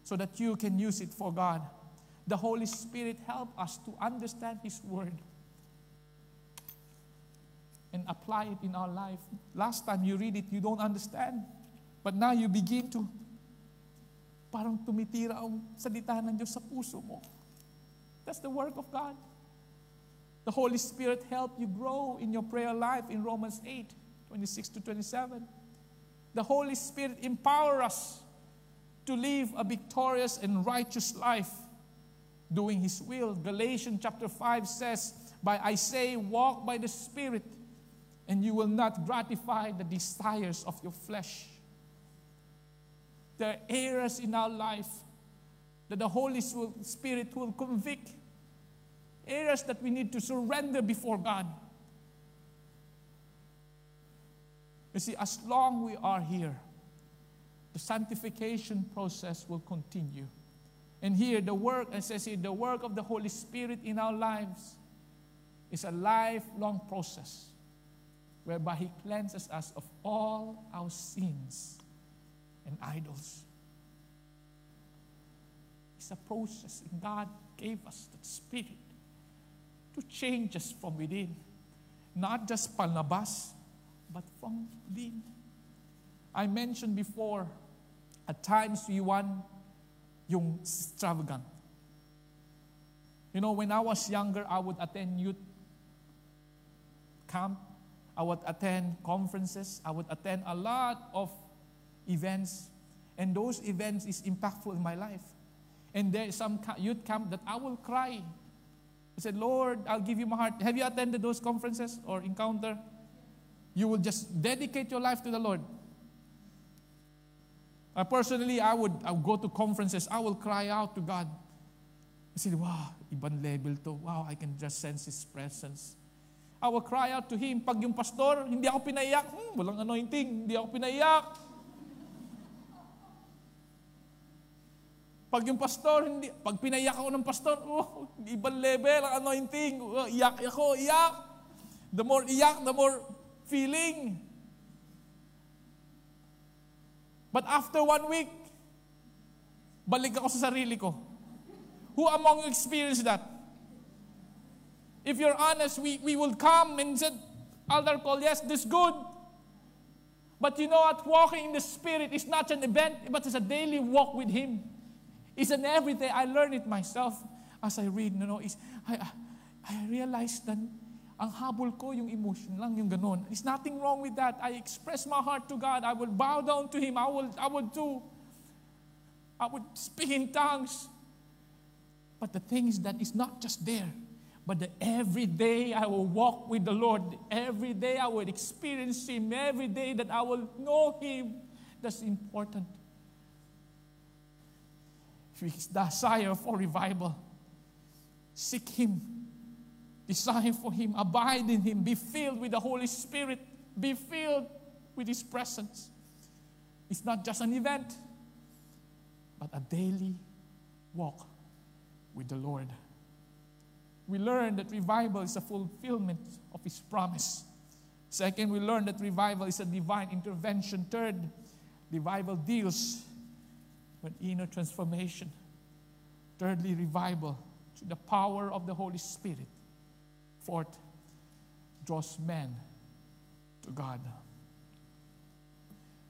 so that you can use it for God. The Holy Spirit help us to understand His Word and apply it in our life. Last time you read it, you don't understand. But now you begin to, parang tumitira ang salita ng Diyos sa puso mo. That's the work of God. The Holy Spirit help you grow in your prayer life in Romans 8, 26 to 27 the Holy Spirit empower us to live a victorious and righteous life doing His will. Galatians chapter 5 says, By I say, walk by the Spirit, and you will not gratify the desires of your flesh. There are areas in our life that the Holy Spirit will convict, areas that we need to surrender before God. You see, as long we are here, the sanctification process will continue. And here, the work, as I say, the work of the Holy Spirit in our lives is a lifelong process whereby He cleanses us of all our sins and idols. It's a process, and God gave us that Spirit to change us from within. Not just palabas, but from within. I mentioned before, at times we want yung extravagant. You know, when I was younger, I would attend youth camp. I would attend conferences. I would attend a lot of events. And those events is impactful in my life. And there is some youth camp that I will cry. I said, Lord, I'll give you my heart. Have you attended those conferences or encounter? You will just dedicate your life to the Lord. Uh, personally, I would, I would go to conferences. I will cry out to God. I said, wow, ibang level to. Wow, I can just sense His presence. I will cry out to Him. Pag yung pastor, hindi ako pinaiyak. Hmm, walang anointing. Hindi ako pinaiyak. Pag yung pastor, hindi, pag pinaiyak ako ng pastor, oh, ibang level ang anointing. Oh, iyak ako, iyak. The more iyak, the more feeling. But after one week, balik ako sa sarili ko. Who among you experienced that? If you're honest, we, we will come and said, Altar call, yes, this good. But you know what? Walking in the Spirit is not an event, but it's a daily walk with Him. It's an everyday. I learn it myself as I read. You know, is I, I realize that ang habol ko yung emotion lang, yung ganun. There's nothing wrong with that. I express my heart to God. I will bow down to Him. I will, I will do. I would speak in tongues. But the thing is that it's not just there, but that every day I will walk with the Lord. Every day I will experience Him. Every day that I will know Him. That's important. If you desire for revival, seek Him. Desire for Him. Abide in Him. Be filled with the Holy Spirit. Be filled with His presence. It's not just an event, but a daily walk with the Lord. We learn that revival is a fulfillment of His promise. Second, we learn that revival is a divine intervention. Third, revival deals with inner transformation. Thirdly, revival through the power of the Holy Spirit. Fourth, draws men to God.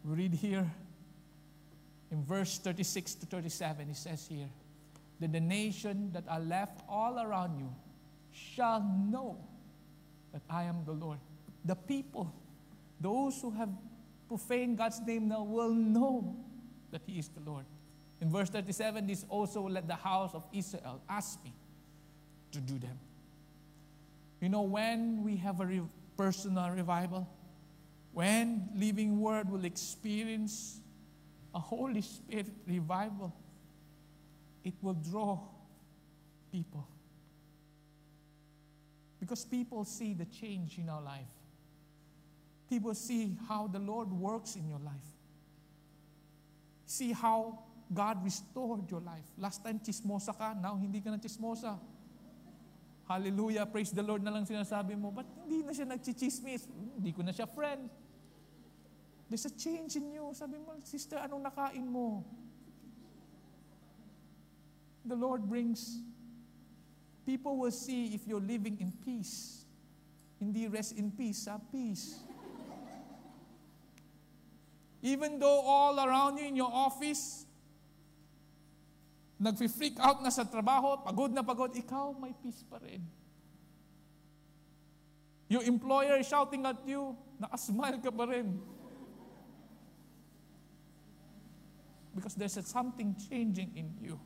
We read here in verse 36 to 37, it says here, that the nation that are left all around you shall know that I am the Lord. The people, those who have profaned God's name now, will know that He is the Lord. In verse 37, this also let the house of Israel ask me to do them. You know, when we have a re- personal revival, when Living Word will experience a Holy Spirit revival, it will draw people. Because people see the change in our life. People see how the Lord works in your life. See how God restored your life. Last time, chismosa ka. Now, hindi ka na chismosa. Hallelujah. Praise the Lord na lang sinasabi mo. But hindi na siya nagchichismis? Hindi ko na siya friend. There's a change in you. Sabi mo, sister, anong nakain mo? the Lord brings, people will see if you're living in peace. Hindi rest in peace, ha? Peace. Even though all around you in your office, nag-freak out na sa trabaho, pagod na pagod, ikaw may peace pa rin. Your employer shouting at you, nakasmile ka pa rin. Because there's something changing in you.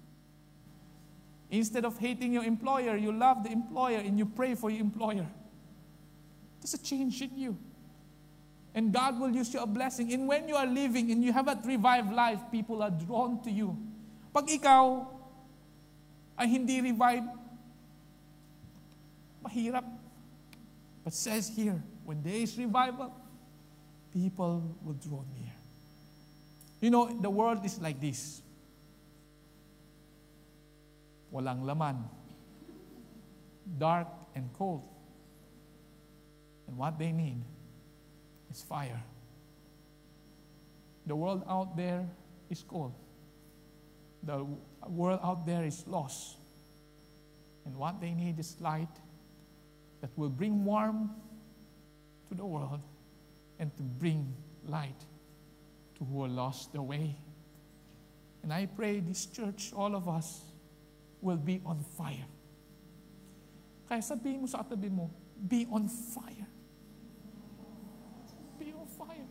Instead of hating your employer, you love the employer and you pray for your employer. There's a change in you. And God will use you a blessing. And when you are living and you have that revived life, people are drawn to you. Pag ikaw ay hindi revived, mahirap. But says here, when there is revival, people will draw near. You know, the world is like this walang laman. Dark and cold. And what they need is fire. The world out there is cold. The world out there is lost. And what they need is light that will bring warmth to the world and to bring light to who are lost their way. And I pray this church, all of us, will be on fire. Kaya sabihin mo sa mo, be on fire. Be on fire.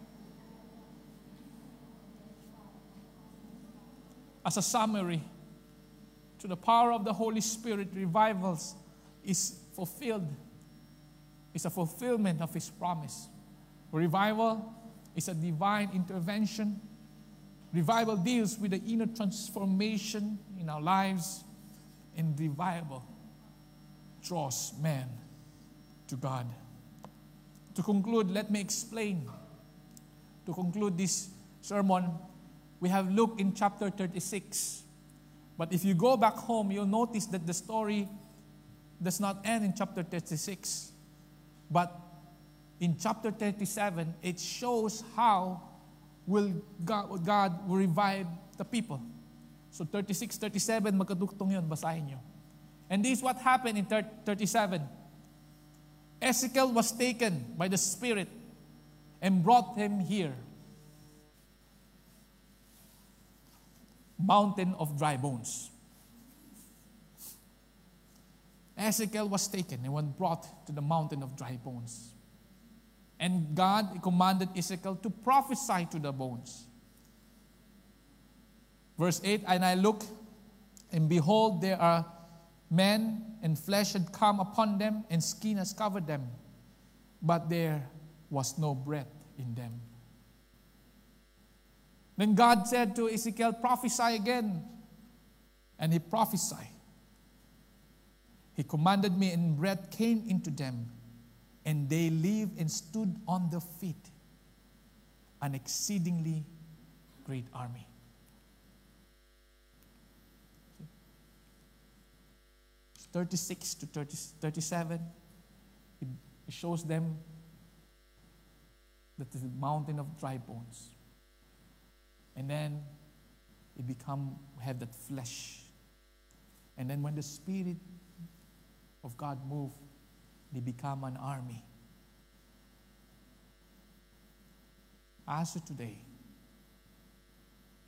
As a summary, to the power of the Holy Spirit, revivals is fulfilled, is a fulfillment of His promise. Revival is a divine intervention. Revival deals with the inner transformation in our lives, and revival draws man to God. To conclude, let me explain. To conclude this sermon, we have looked in chapter 36. But if you go back home, you'll notice that the story does not end in chapter 36. But in chapter 37, it shows how will God, God will revive the people. So 36, 37, magkaduktong yun, basahin nyo. And this is what happened in 37. Ezekiel was taken by the Spirit and brought him here. Mountain of dry bones. Ezekiel was taken and was brought to the mountain of dry bones. And God commanded Ezekiel to prophesy to the bones. Verse 8 And I look, and behold, there are men, and flesh had come upon them, and skin has covered them, but there was no breath in them. Then God said to Ezekiel, Prophesy again. And he prophesied. He commanded me, and breath came into them and they lived and stood on their feet, an exceedingly great army. 36 to 30, 37, it, it shows them that the mountain of dry bones. And then it become have that flesh. And then when the Spirit of God move, they become an army. As today,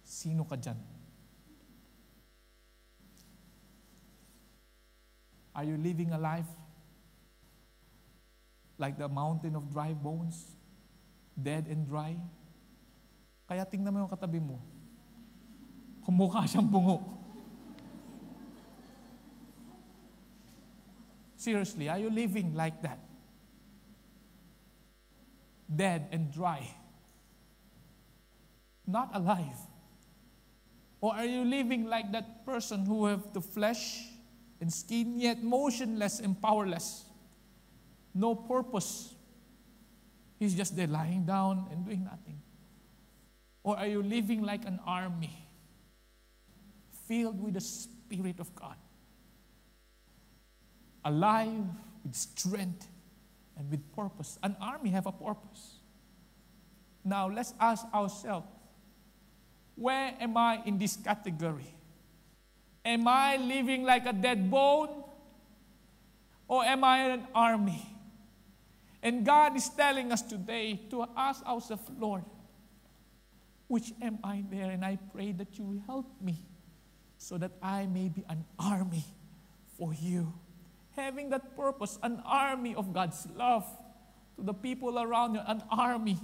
sino ka dyan? Are you living a life like the mountain of dry bones, dead and dry? Kaya tingnan mo yung katabi mo. Kumukha siyang bungo. Seriously, are you living like that? Dead and dry. Not alive. Or are you living like that person who have the flesh and skin yet motionless and powerless? No purpose. He's just there lying down and doing nothing. Or are you living like an army filled with the Spirit of God? alive with strength and with purpose. An army have a purpose. Now let's ask ourselves, where am I in this category? Am I living like a dead bone? Or am I an army? And God is telling us today to ask ourselves, Lord, which am I there? And I pray that you will help me so that I may be an army for you having that purpose, an army of God's love to the people around you, an army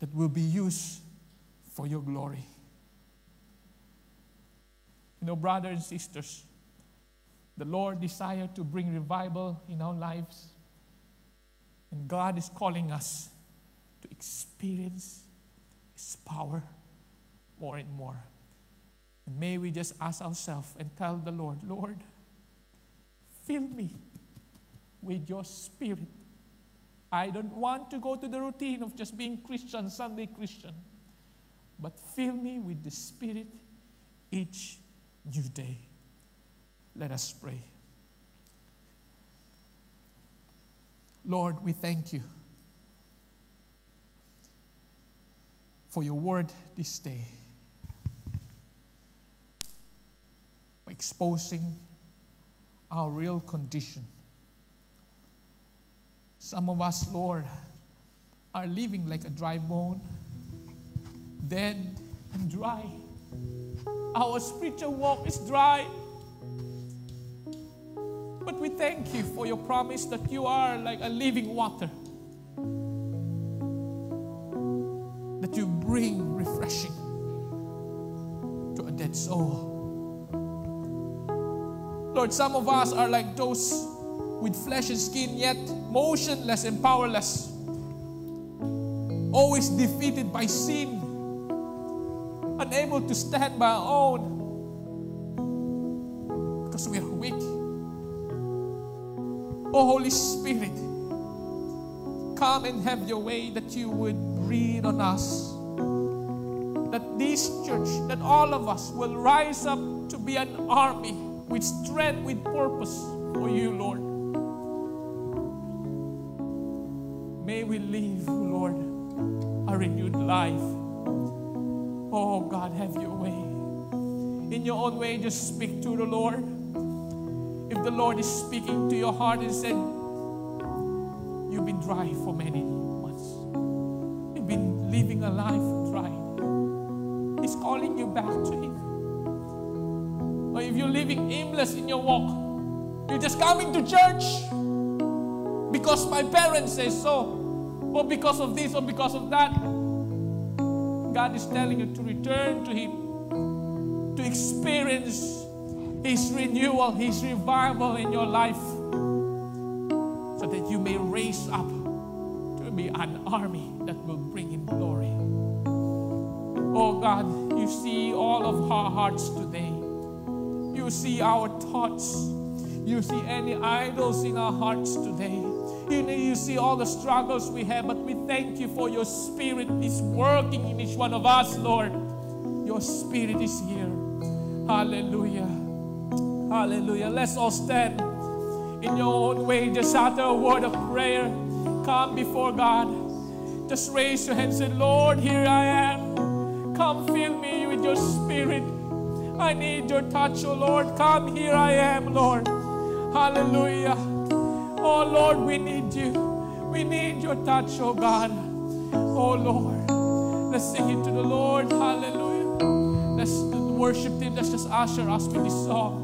that will be used for your glory. You know, brothers and sisters, the Lord desires to bring revival in our lives. And God is calling us to experience His power more and more. And may we just ask ourselves and tell the Lord, Lord, Fill me with your spirit. I don't want to go to the routine of just being Christian, Sunday Christian, but fill me with the Spirit each new day. Let us pray. Lord, we thank you for your word this day, exposing our real condition. Some of us, Lord, are living like a dry bone, dead and dry. Our spiritual walk is dry. But we thank you for your promise that you are like a living water. You bring refreshing to a dead soul. Lord, some of us are like those with flesh and skin, yet motionless and powerless, always defeated by sin, unable to stand by our own because we are weak. Oh, Holy Spirit, come and have your way that you would on us. That this church, that all of us will rise up to be an army with strength, with purpose for you, Lord. May we live, Lord, a renewed life. Oh, God, have your way. In your own way, just speak to the Lord if the Lord is speaking to your heart and said, You've been dry for many living a life dry, He's calling you back to Him. Or if you're living aimless in your walk, you're just coming to church because my parents say so, or because of this, or because of that. God is telling you to return to Him, to experience his renewal, His revival in your life so that you may raise up to be an army that will bring glory. Oh God, you see all of our hearts today. You see our thoughts. You see any idols in our hearts today. You, see all the struggles we have, but we thank you for your spirit is working in each one of us, Lord. Your spirit is here. Hallelujah. Hallelujah. Let's all stand in your own way. Just utter a word of prayer. Come before God. Just raise your hand and say, Lord, here I am. Come fill me with your spirit. I need your touch, oh Lord. Come, here I am, Lord. Hallelujah. Oh Lord, we need you. We need your touch, oh God. Oh Lord. Let's sing it to the Lord. Hallelujah. Let's worship Him. Let's just usher us with this song.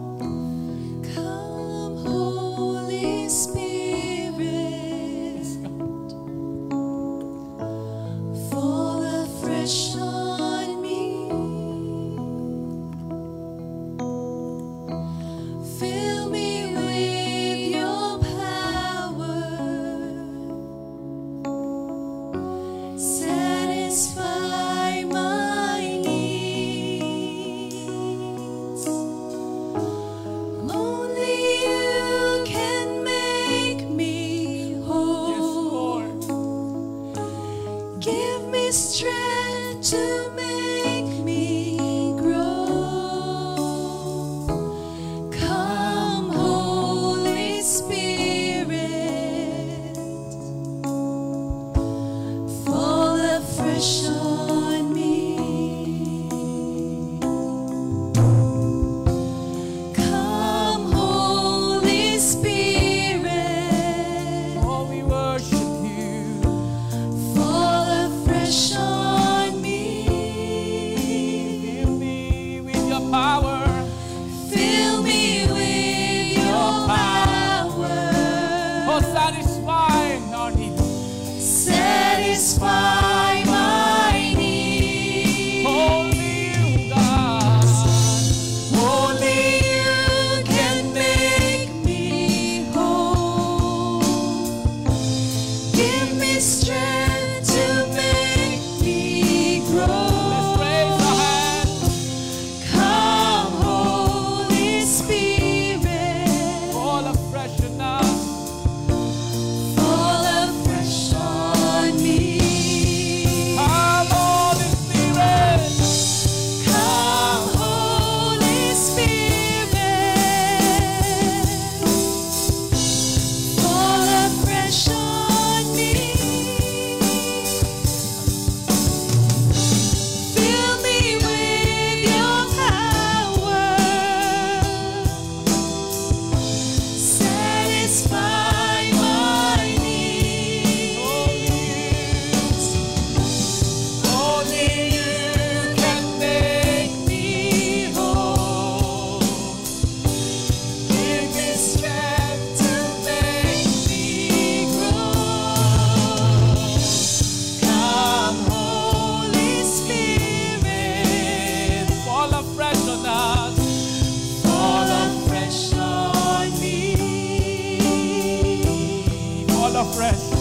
fresh.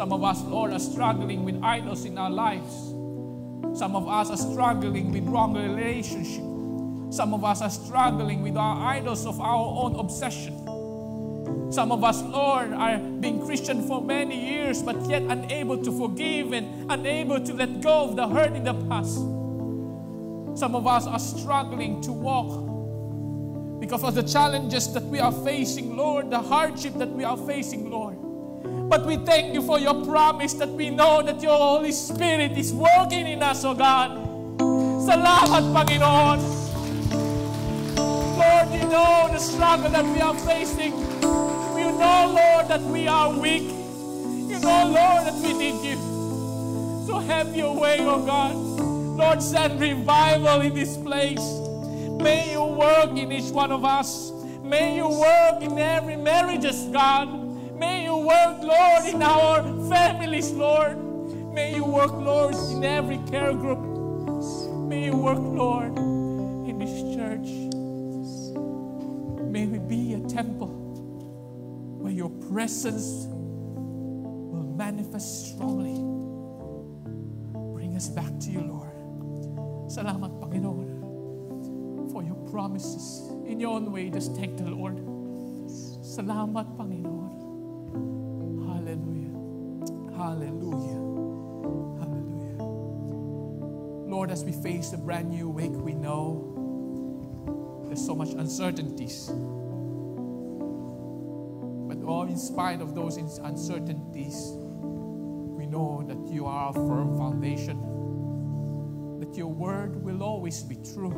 Some of us, Lord, are struggling with idols in our lives. Some of us are struggling with wrong relationships. Some of us are struggling with our idols of our own obsession. Some of us, Lord, are being Christian for many years, but yet unable to forgive and unable to let go of the hurt in the past. Some of us are struggling to walk because of the challenges that we are facing, Lord, the hardship that we are facing, Lord. But we thank you for your promise that we know that your Holy Spirit is working in us, O oh God. Salamat, Panginoon. Lord, you know the struggle that we are facing. You know, Lord, that we are weak. You know, Lord, that we need you. So have your way, oh God. Lord, send revival in this place. May you work in each one of us. May you work in every marriages, God. May you work, Lord, in our families, Lord. May you work, Lord, in every care group. May you work, Lord, in this church. May we be a temple where your presence will manifest strongly. Bring us back to you, Lord. Salamat, Panginoon, for your promises. In your own way, just take the Lord. Salamat, Panginoon. Hallelujah. Hallelujah. Lord, as we face a brand new week, we know there's so much uncertainties. But all in spite of those uncertainties, we know that you are a firm foundation that your word will always be true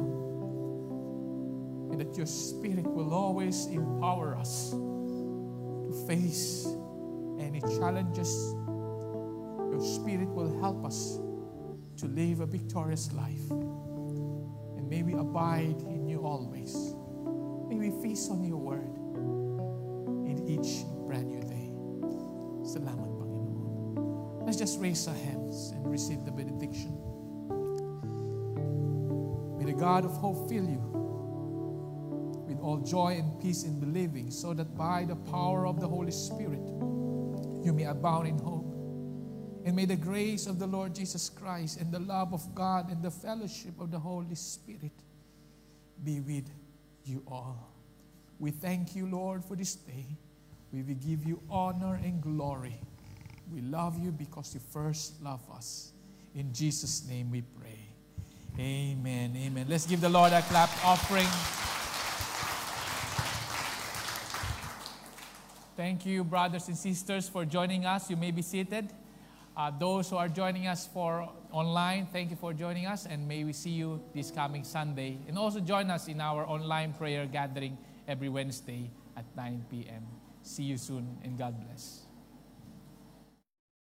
and that your spirit will always empower us to face any challenges. Spirit will help us to live a victorious life. And may we abide in you always. May we feast on your word in each brand new day. Salamat, Panginoon. Let's just raise our hands and receive the benediction. May the God of hope fill you with all joy and peace in believing, so that by the power of the Holy Spirit you may abound in hope. And may the grace of the Lord Jesus Christ and the love of God and the fellowship of the Holy Spirit be with you all. We thank you, Lord, for this day. We will give you honor and glory. We love you because you first love us. In Jesus' name we pray. Amen. Amen. Let's give the Lord a clap offering. Thank you, brothers and sisters, for joining us. You may be seated. Uh, those who are joining us for online, thank you for joining us, and may we see you this coming Sunday. And also join us in our online prayer gathering every Wednesday at 9 p.m. See you soon, and God bless.